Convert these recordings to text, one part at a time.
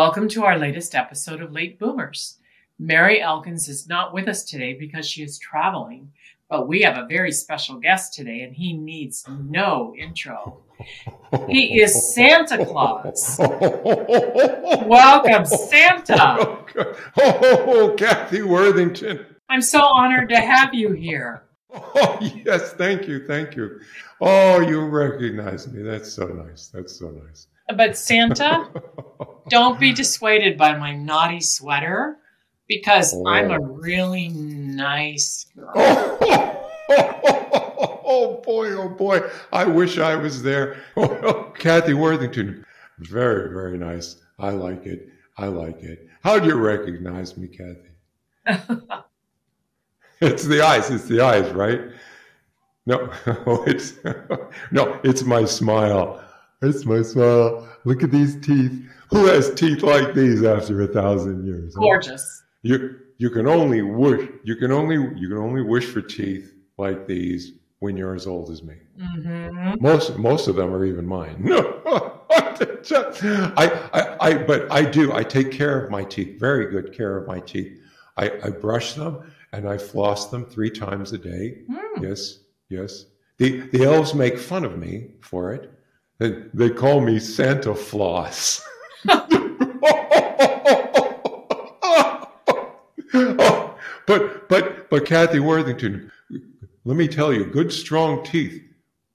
Welcome to our latest episode of Late Boomers. Mary Elkins is not with us today because she is traveling, but we have a very special guest today and he needs no intro. He is Santa Claus. Welcome, Santa. Oh, Kathy Worthington. I'm so honored to have you here. Oh, yes, thank you, thank you. Oh, you recognize me. That's so nice. That's so nice. But Santa, don't be dissuaded by my naughty sweater because oh. I'm a really nice girl. Oh, oh, boy, oh boy. I wish I was there. Oh, Kathy Worthington. Very, very nice. I like it. I like it. How'd you recognize me, Kathy? It's the eyes. It's the eyes, right? No, oh, it's no, it's my smile. It's my smile. Look at these teeth. Who has teeth like these after a thousand years? Gorgeous. You you can only wish you can only you can only wish for teeth like these when you're as old as me. hmm Most most of them are even mine. No, I, I I but I do. I take care of my teeth. Very good care of my teeth. I, I brush them and I floss them three times a day. Mm. Yes, yes. The the elves make fun of me for it. They, they call me Santa Floss. But but but Kathy Worthington, let me tell you, good strong teeth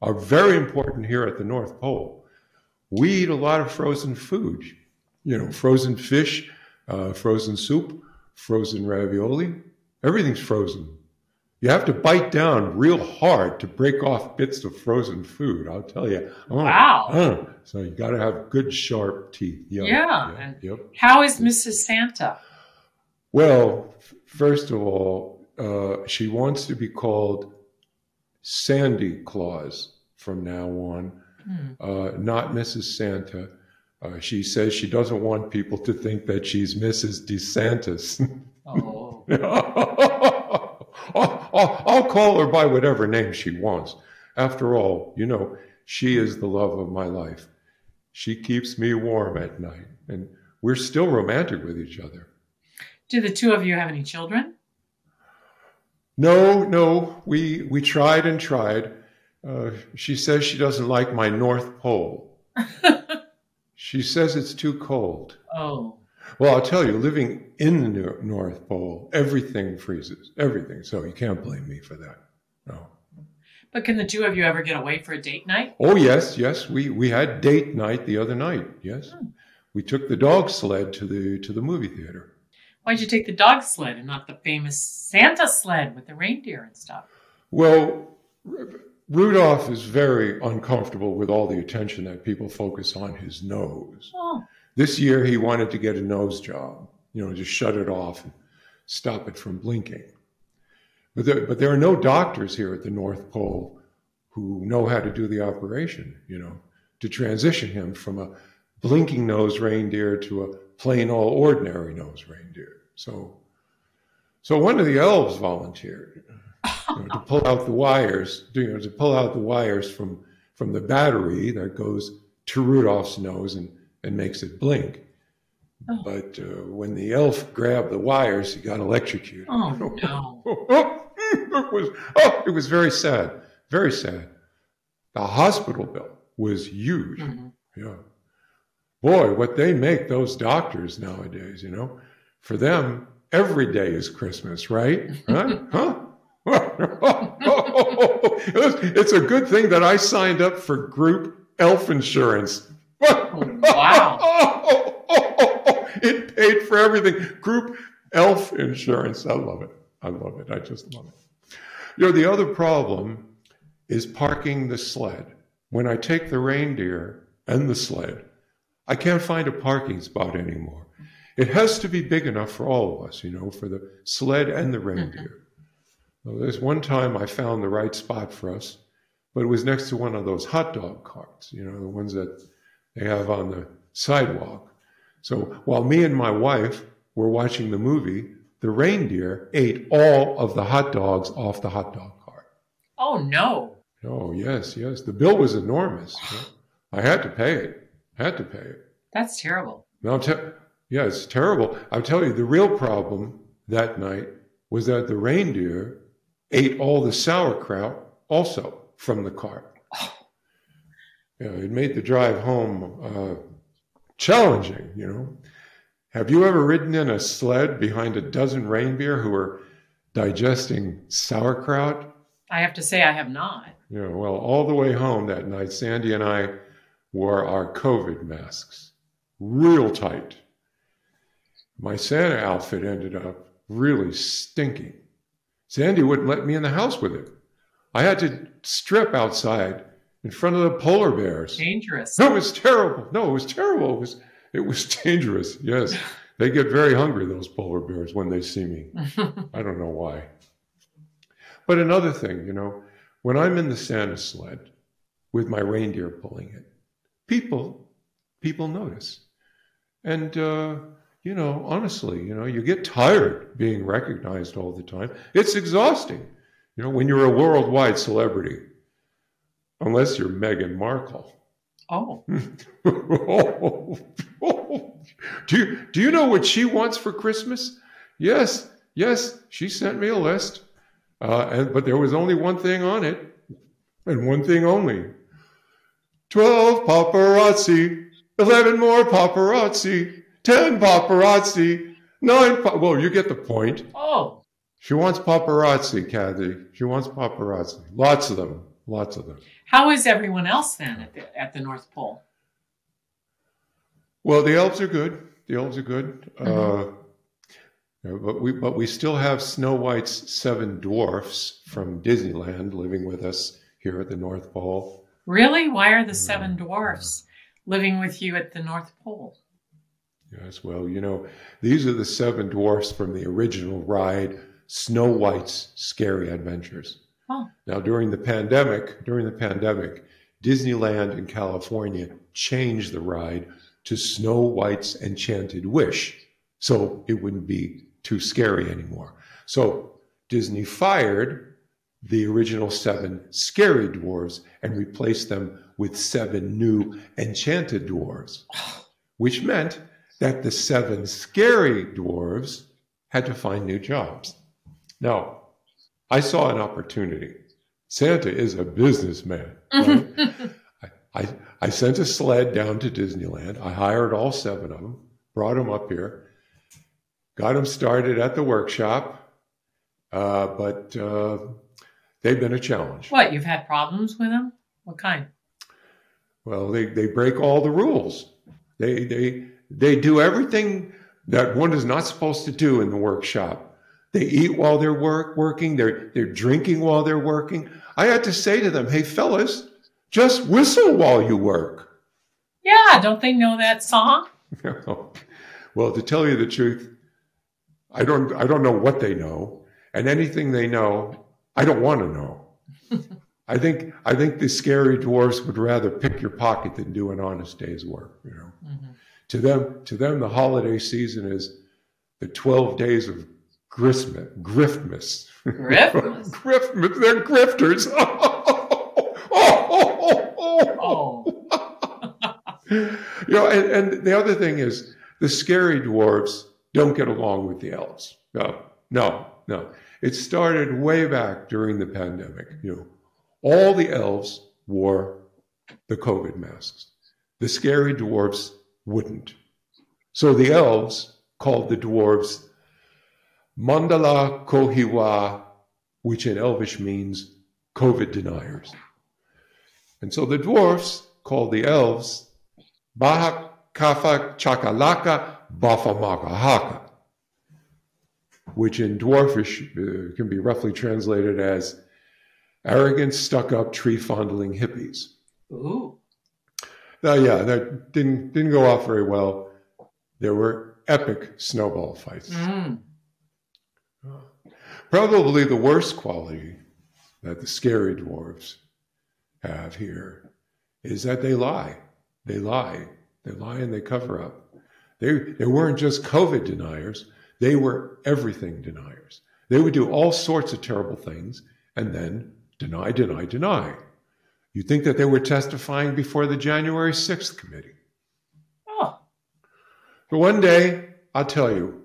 are very important here at the North Pole. We eat a lot of frozen food, you know, frozen fish, uh, frozen soup, frozen ravioli. Everything's frozen. You have to bite down real hard to break off bits of frozen food. I'll tell you. Oh, Wow. oh. So you got to have good sharp teeth. Yep, Yeah, Yep. yep. How is Mrs. Santa? Well, first of all, uh, she wants to be called Sandy Claus from now on, Hmm. uh, not Mrs. Santa. Uh, she says she doesn't want people to think that she's Mrs. DeSantis. Oh. I'll, I'll- call her by whatever name she wants. After all, you know, she is the love of my life. She keeps me warm at night, and we're still romantic with each other. Do the two of you have any children? No, no, we we tried and tried. Uh, she says she doesn't like my North Pole. She says it's too cold. Oh. Well, I'll tell you, living in the North Pole, everything freezes, everything. So you can't blame me for that. No. But can the two of you ever get away for a date night? Oh yes, yes, we we had date night the other night. Yes, Hmm. we took the dog sled to the to the movie theater. Why'd you take the dog sled and not the famous Santa sled with the reindeer and stuff? Well, R- Rudolph is very uncomfortable with all the attention that people focus on his nose. Oh. This year, he wanted to get a nose job, you know, just shut it off and stop it from blinking. But there, but there are no doctors here at the North Pole who know how to do the operation, you know, to transition him from a blinking nose reindeer to a plain old ordinary nose reindeer. So, so one of the elves volunteered you know, to pull out the wires, you know, to pull out the wires from from the battery that goes to Rudolph's nose and and makes it blink. Oh. But uh, when the elf grabbed the wires, he got electrocuted. Oh, no. it was oh, it was very sad, very sad. The hospital bill was huge. Mhm. Yeah. Boy, what they make those doctors nowadays, you know. For them, every day is Christmas, right? Huh? huh? it's a good thing that I signed up for group elf insurance. Wow. it paid for everything. Group elf insurance. I love it. I love it. I just love it. You know, the other problem is parking the sled. When I take the reindeer and the sled, I can't find a parking spot anymore. It has to be big enough for all of us, you know, for the sled and the mm-hmm. reindeer. Well, there's one time I found the right spot for us, but it was next to one of those hot dog carts, you know, the ones that they have on the sidewalk. So while me and my wife were watching the movie, the reindeer ate all of the hot dogs off the hot dog cart. Oh, no. Oh, yes, yes. The bill was enormous. I had to pay it. I had to pay it. That's terrible. Now, te- yeah, it's terrible. I'll tell you, the real problem that night was that the reindeer ate all the sauerkraut also from the cart. Oh. Yeah, it made the drive home uh, challenging, you know. Have you ever ridden in a sled behind a dozen reindeer who are digesting sauerkraut? I have to say, I have not. Yeah, well, all the way home that night, Sandy and I wore our COVID masks real tight. My Santa outfit ended up really stinking. Sandy wouldn't let me in the house with it. I had to strip outside in front of the polar bears. Dangerous. No, it was terrible. No, it was terrible. It was it was dangerous. Yes. They get very hungry, those polar bears, when they see me. I don't know why. But another thing, you know, when I'm in the Santa sled with my reindeer pulling it, people people notice. And uh, you know, honestly, you know, you get tired being recognized all the time. It's exhausting. You know, when you're a worldwide celebrity, unless you're Meghan Markle. Oh. do you do you know what she wants for Christmas? Yes, yes, she sent me a list, uh, and but there was only one thing on it, and one thing only. Twelve paparazzi, eleven more paparazzi, ten paparazzi, nine. Pa- well, you get the point. Oh. She wants paparazzi, Kathy. She wants paparazzi. Lots of them. Lots of them. How is everyone else then at the, at the North Pole? Well, the elves are good. The elves are good. Mm-hmm. Uh, but we but we still have Snow White's seven dwarfs from Disneyland living with us here at the North Pole. Really? Why are the seven dwarfs living with you at the North Pole? Yes, well, you know, these are the seven dwarfs from the original ride, Snow White's Scary Adventures. Now, during the pandemic, during the pandemic, Disneyland in California changed the ride to Snow White's Enchanted Wish, so it wouldn't be too scary anymore. So Disney fired the original seven scary dwarves and replaced them with seven new enchanted dwarves, which meant that the seven scary dwarves had to find new jobs. Now, I saw an opportunity. Santa is a businessman. Right? I, I, I sent a sled down to Disneyland. I hired all seven of them, brought them up here, got them started at the workshop, uh, but uh, they've been a challenge. What, you've had problems with them? What kind? Well, they, they break all the rules. They, they, they do everything that one is not supposed to do in the workshop. They eat while they're work, working. They're, they're drinking while they're working. I had to say to them, hey, fellas, just whistle while you work. Yeah, don't they know that song? well, to tell you the truth, I don't, I don't know what they know. And anything they know, I don't want to know. I think I think the scary dwarfs would rather pick your pocket than do an honest day's work. You know, mm-hmm. to them, to them, the holiday season is the twelve days of Christmas, griftmas. Griftmas. griftmas. They're grifters. oh. you know, and, and the other thing is the scary dwarves don't get along with the elves. No, no, no. It started way back during the pandemic. You know, all the elves wore the COVID masks. The scary dwarves wouldn't. So the elves called the dwarves Mandala Kohiwa, which in Elvish means COVID deniers. And so the dwarfs called the elves Baha Kafa Chakalaka Bafamakahaka, which in dwarfish uh, can be roughly translated as arrogant, stuck up, tree fondling hippies. Ooh. Now, yeah, that didn't, didn't go off very well. There were epic snowball fights. Mm. Probably the worst quality that the scary dwarves have here is that they lie. They lie. They lie and they cover up. They, they weren't just COVID deniers, they were everything deniers. They would do all sorts of terrible things and then deny, deny, deny. You think that they were testifying before the January 6th committee. Oh. But one day, I'll tell you,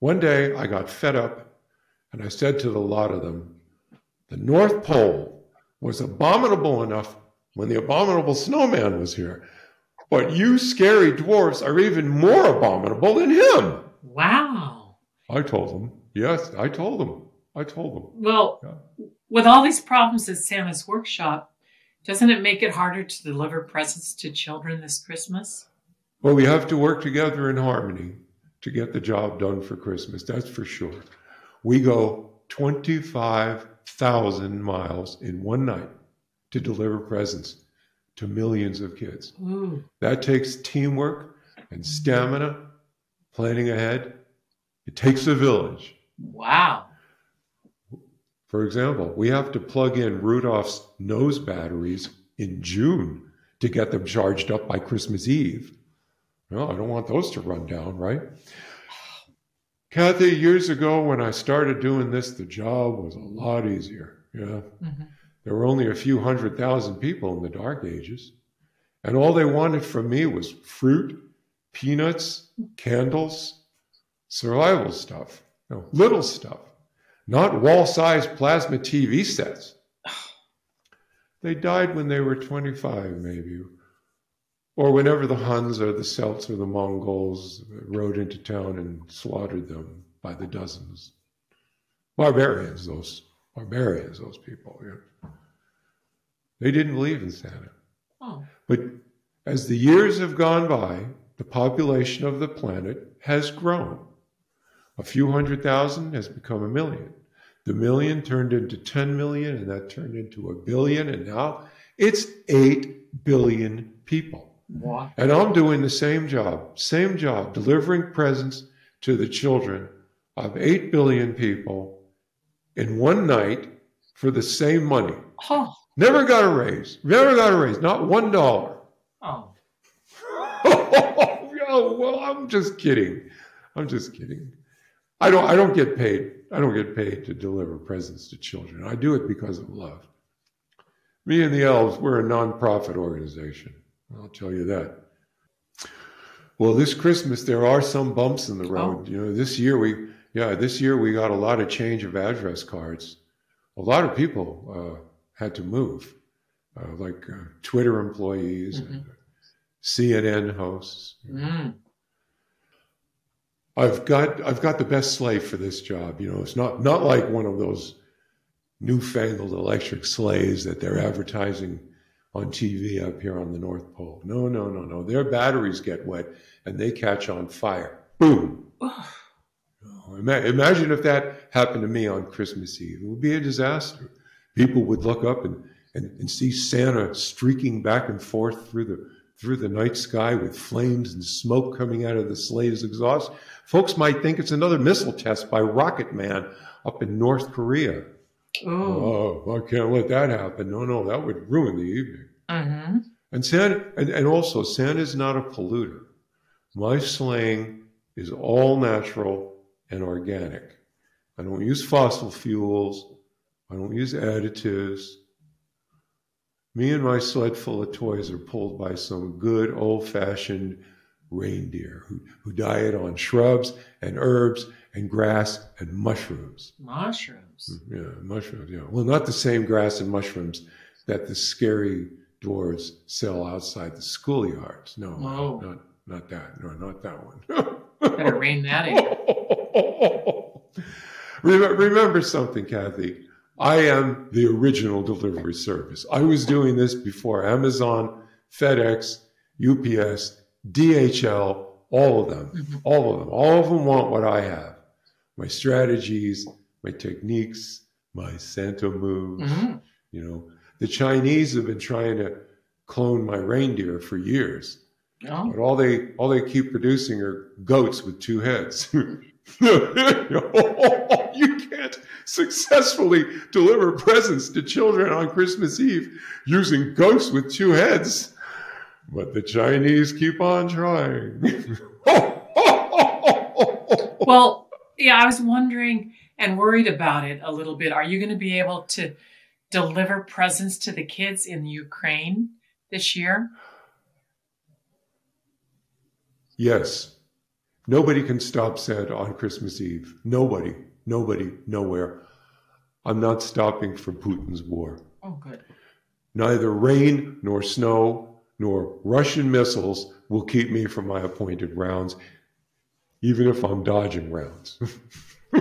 one day I got fed up and I said to the lot of them, the North Pole was abominable enough when the abominable snowman was here. But you scary dwarfs are even more abominable than him. Wow. I told them. Yes, I told them. I told them. Well, Yeah. with all these problems at Santa's workshop, doesn't it make it harder to deliver presents to children this Christmas? Well, we have to work together in harmony to get the job done for Christmas. That's for sure. We go 25,000 miles in one night to deliver presents to millions of kids. Ooh. That takes teamwork and stamina, planning ahead. It takes a village. Wow. For example, we have to plug in Rudolph's nose batteries in June to get them charged up by Christmas Eve. No, I don't want those to run down, right? Kathy, years ago when I started doing this, the job was a lot easier. Yeah. Mhm. There were only a few hundred thousand people in the dark ages. And all they wanted from me was fruit, peanuts, candles, survival stuff, no, little stuff, not wall sized plasma TV sets. They died when they were 25, maybe, or whenever the Huns or the Celts or the Mongols rode into town and slaughtered them by the dozens. Barbarians, those barbarians, those people. Yeah. They didn't believe in Santa. Oh. But as the years have gone by, the population of the planet has grown. A few hundred thousand has become a million. The million turned into 10 million, and that turned into a billion, and now it's 8 billion people. What? And I'm doing the same job, same job, delivering presents to the children of 8 billion people in one night for the same money. Oh. Never got a raise. Never got a raise. Not one dollar. Oh. oh, well, I'm just kidding. I'm just kidding. I don't. I don't get paid. I don't get paid to deliver presents to children. I do it because of love. Me and the elves, we're a nonprofit organization. I'll tell you that. Well, this Christmas there are some bumps in the road. You know, this year we, yeah, this year we got a lot of change of address cards. A lot of people uh, had to move, uh, like uh, Twitter employees, and CNN hosts. Mm. I've got I've got the best sleigh for this job. You know, it's not not like one of those newfangled electric sleighs that they're advertising on TV up here on the North Pole. No, no, no, no. Their batteries get wet and they catch on fire. Boom. Imagine if that happened to me on Christmas Eve. It would be a disaster. People would look up and, and, and see Santa streaking back and forth through the through the night sky with flames and smoke coming out of the sleigh's exhaust. Folks might think it's another missile test by Rocket Man up in North Korea. Oh. Oh, I can't let that happen. No, no, that would ruin the evening. Mm-hmm. And Santa, and, and also Santa's not a polluter. My sleighing is all natural and organic. I don't use fossil fuels. I don't use additives. Me and my sled full of toys are pulled by some good old fashioned reindeer who, who diet on shrubs and herbs and grass and mushrooms. Mushrooms. Yeah, mushrooms. Yeah. Well, not the same grass and mushrooms that the scary dwarves sell outside the schoolyards. No, Oh. not not that. No, not that one. Better rein that in. Remember, remember something, Kathy. I am the original delivery service. I was doing this before Amazon, FedEx, UPS, DHL, all of them, mm-hmm. all of them, all of them want what I have. My strategies, my techniques, my Santa moves. Mm-hmm. You know, the Chinese have been trying to clone my reindeer for years. Oh. But all they all they keep producing are goats with two heads. you can't successfully deliver presents to children on Christmas Eve using goats with two heads. But the Chinese keep on trying. well, yeah, I was wondering and worried about it a little bit. Are you going to be able to deliver presents to the kids in Ukraine this year? Yes. Nobody can stop Santa on Christmas Eve. Nobody, nobody, nowhere. I'm not stopping for Putin's war. Oh, good. Neither rain nor snow nor Russian missiles will keep me from my appointed rounds, even if I'm dodging rounds.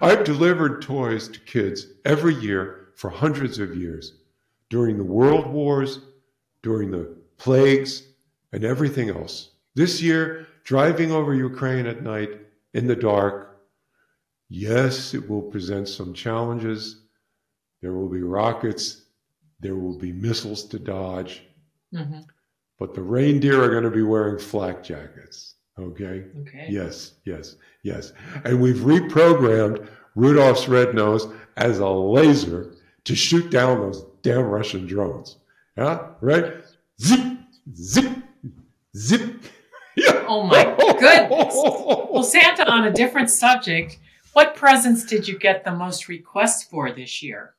I've delivered toys to kids every year for hundreds of years during the world wars, during the plagues, and everything else. This year, driving over Ukraine at night in the dark, yes, it will present some challenges. There will be rockets, there will be missiles to dodge. Mm-hmm. But the reindeer are going to be wearing flak jackets. Okay? Okay. Yes, yes, yes. And we've reprogrammed Rudolph's red nose as a laser to shoot down those damn Russian drones. Yeah? Right? Zip, zip, zip. Yeah. Oh my goodness. Well, Santa, on a different subject, what presents did you get the most requests for this year?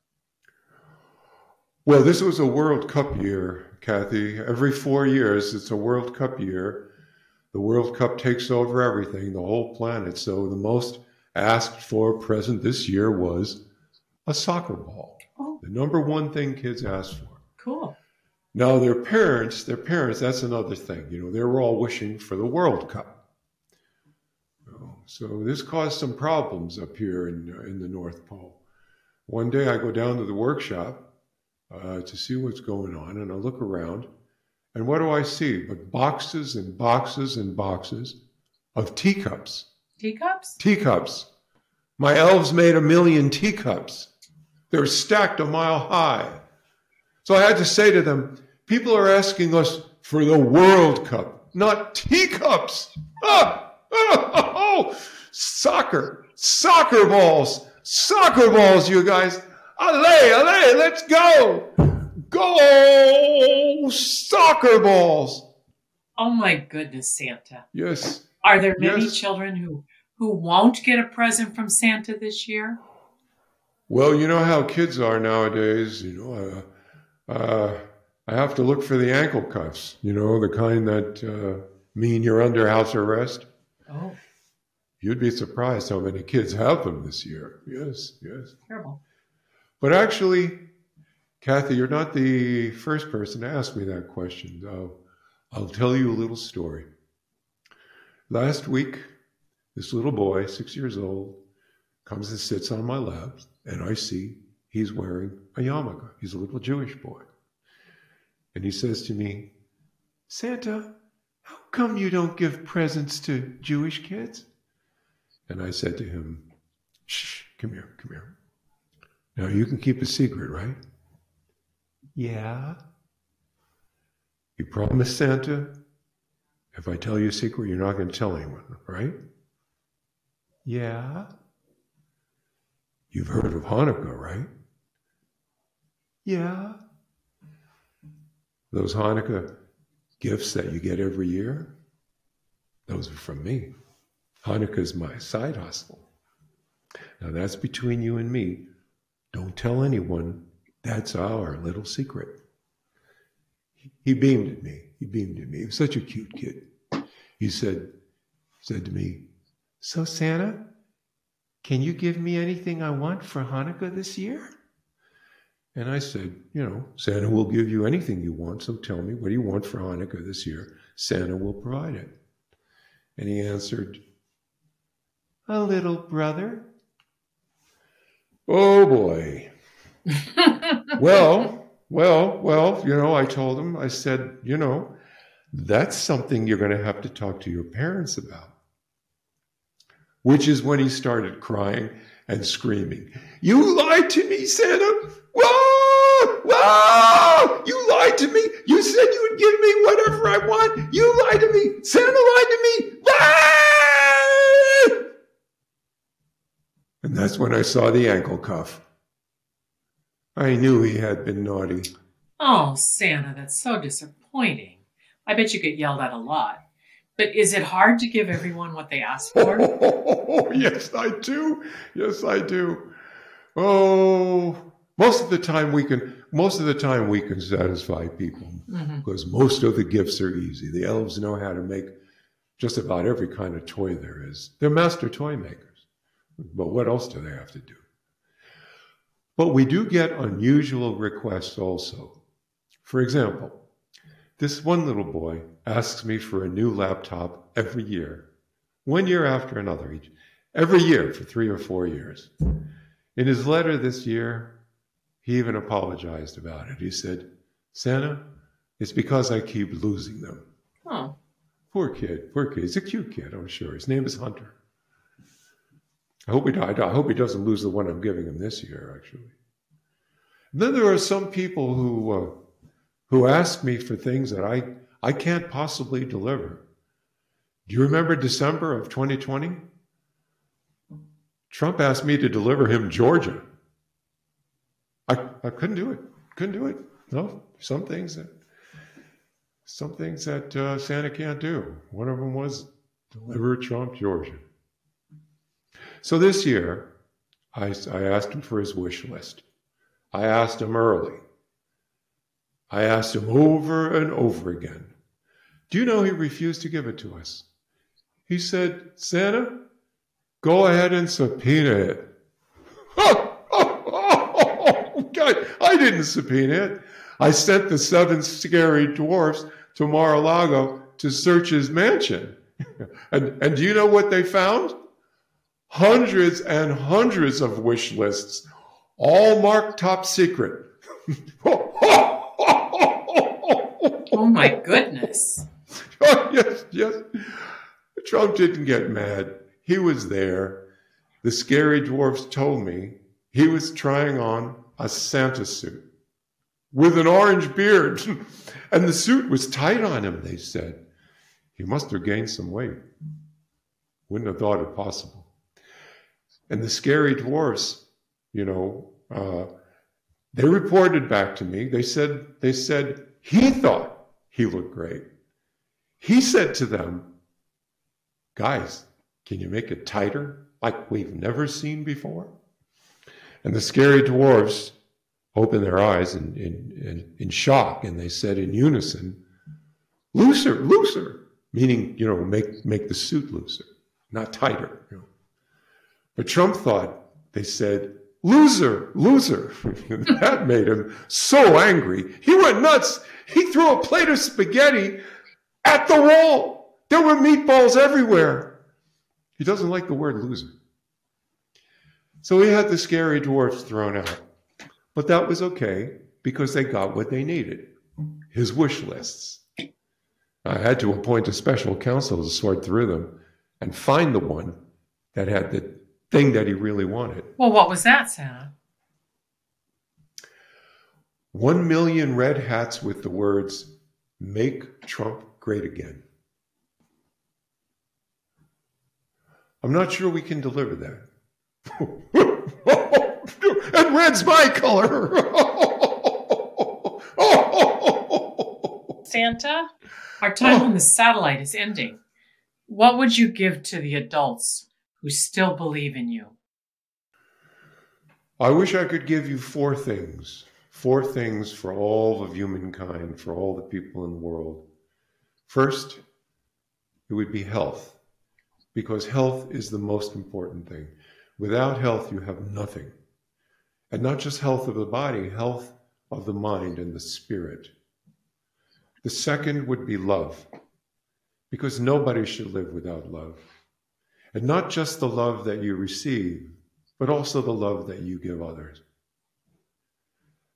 Well, this was a World Cup year, Kathy. Every four years, it's a World Cup year. The World Cup takes over everything, the whole planet. So the most asked for present this year was a soccer ball. Oh. The number one thing kids asked for. Cool. Now their parents, their parents, that's another thing. You know, they were all wishing for the World Cup. So this caused some problems up here in in the North Pole. One day I go down to the workshop uh, to see what's going on, and I look around, and what do I see? But boxes and boxes and boxes of teacups. Teacups? Teacups. My elves made a million teacups. They're stacked a mile high. So I had to say to them, people are asking us for the World Cup, not teacups. Ah, oh, oh, soccer, soccer balls, soccer balls, you guys. Allez, allez, let's go. Go, soccer balls. Oh my goodness, Santa. Yes. Are there many yes. children who, who won't get a present from Santa this year? Well, you know how kids are nowadays. You know, uh, uh, I have to look for the ankle cuffs. You know, the kind that uh, mean you're under house arrest. Oh. You'd be surprised how many kids have them this year. Yes, yes. Terrible. But actually, Kathy, you're not the first person to ask me that question. I'll, I'll tell you a little story. Last week, this little boy, six years old, comes and sits on my lap, and I see he's wearing a yarmulke. He's a little Jewish boy. And he says to me, Santa, how come you don't give presents to Jewish kids? And I said to him, Shh, come here, come here. Now you can keep a secret, right? Yeah. You promise Santa if I tell you a secret, you're not going to tell anyone, right? Yeah. You've heard of Hanukkah, right? Yeah. Those Hanukkah gifts that you get every year, those are from me. Hanukkah is my side hustle. Now that's between you and me. Don't tell anyone. That's our little secret. He beamed at me. He beamed at me. He was such a cute kid. He said, said to me, So Santa, can you give me anything I want for Hanukkah this year? And I said, You know, Santa will give you anything you want, so tell me, what do you want for Hanukkah this year? Santa will provide it. And he answered, A little brother. Oh boy. well, well, well, you know, I told him, I said, you know, that's something you're going to have to talk to your parents about. Which is when he started crying and screaming, You lied to me, Santa! Whoa! Whoa! You lied to me! You said you would give me whatever I want! You lied to me! Santa lied to me! Ah! And that's when I saw the ankle cuff. I knew he had been naughty. Oh, Santa, that's so disappointing. I bet you get yelled at a lot. But is it hard to give everyone what they ask for? Oh, yes, I do. Yes, I do. Oh, most of the time we can. Most of the time we can satisfy people Mhm. because most of the gifts are easy. The elves know how to make just about every kind of toy there is. They're master toy makers. But what else do they have to do? But we do get unusual requests also. For example, this one little boy asks me for a new laptop every year, one year after another, each, every year for three or four years. In his letter this year, he even apologized about it. He said, Santa, it's because I keep losing them. Oh, Poor kid, poor kid. He's a cute kid, I'm sure. His name is Hunter. I hope he. I hope he doesn't lose the one I'm giving him this year, actually. And then there are some people who uh, who ask me for things that I I can't possibly deliver. Do you remember December of 2020? Trump asked me to deliver him Georgia. I, I couldn't do it. Couldn't do it. No, some things that some things that uh, Santa can't do. One of them was deliver Trump Georgia. So this year, I, I asked him for his wish list. I asked him early. I asked him over and over again. Do you know he refused to give it to us? He said, Santa, go ahead and subpoena it. oh, God, I didn't subpoena it. I sent the seven scary dwarfs to Mar-a-Lago to search his mansion. and, and do you know what they found? Hundreds and hundreds of wish lists, all marked top secret. oh my goodness. Oh, yes, yes. Trump didn't get mad. He was there. The scary dwarfs told me he was trying on a Santa suit with an orange beard. and the suit was tight on him, they said. He must have gained some weight. Wouldn't have thought it possible. And the scary dwarfs, you know, uh, they reported back to me. They said they said he thought he looked great. He said to them, "Guys, can you make it tighter, like we've never seen before?" And the scary dwarfs opened their eyes in, in, in, in shock, and they said in unison, "Looser, looser," meaning you know, make make the suit looser, not tighter. You know. But Trump thought they said, loser, loser. that made him so angry. He went nuts. He threw a plate of spaghetti at the wall. There were meatballs everywhere. He doesn't like the word loser. So he had the scary dwarfs thrown out. But that was okay because they got what they needed his wish lists. I had to appoint a special counsel to sort through them and find the one that had the thing that he really wanted. Well, what was that, Santa? One million red hats with the words, Make Trump Great Again. I'm not sure we can deliver that. and red's my color. Santa, our time oh. on the satellite is ending. What would you give to the adults who still believe in you? I wish I could give you four things. Four things for all of humankind, for all the people in the world. First, it would be health, because health is the most important thing. Without health, you have nothing. And not just health of the body, health of the mind and the spirit. The second would be love, because nobody should live without love. And not just the love that you receive, but also the love that you give others.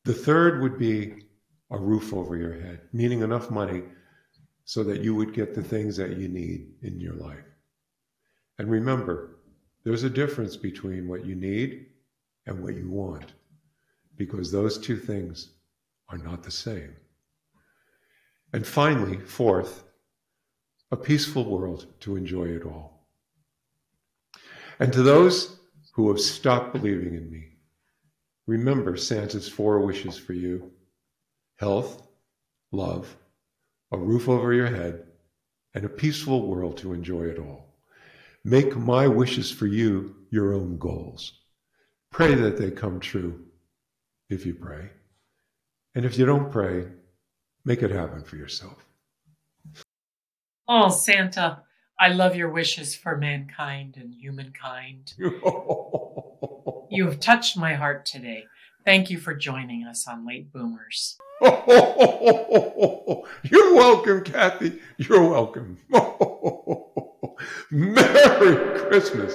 The third would be a roof over your head, meaning enough money so that you would get the things that you need in your life. And remember, there's a difference between what you need and what you want, because those two things are not the same. And finally, fourth, a peaceful world to enjoy it all. And to those who have stopped believing in me, remember Santa's four wishes for you health, love, a roof over your head, and a peaceful world to enjoy it all. Make my wishes for you your own goals. Pray that they come true if you pray. And if you don't pray, make it happen for yourself. Oh, Santa, I love your wishes for mankind and humankind. you have touched my heart today. Thank you for joining us on Late Boomers. You're welcome, Kathy. You're welcome. Merry Christmas.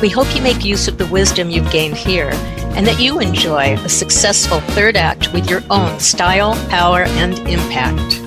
We hope you make use of the wisdom you've gained here and that you enjoy a successful third act with your own style, power, and impact.